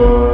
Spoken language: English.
you.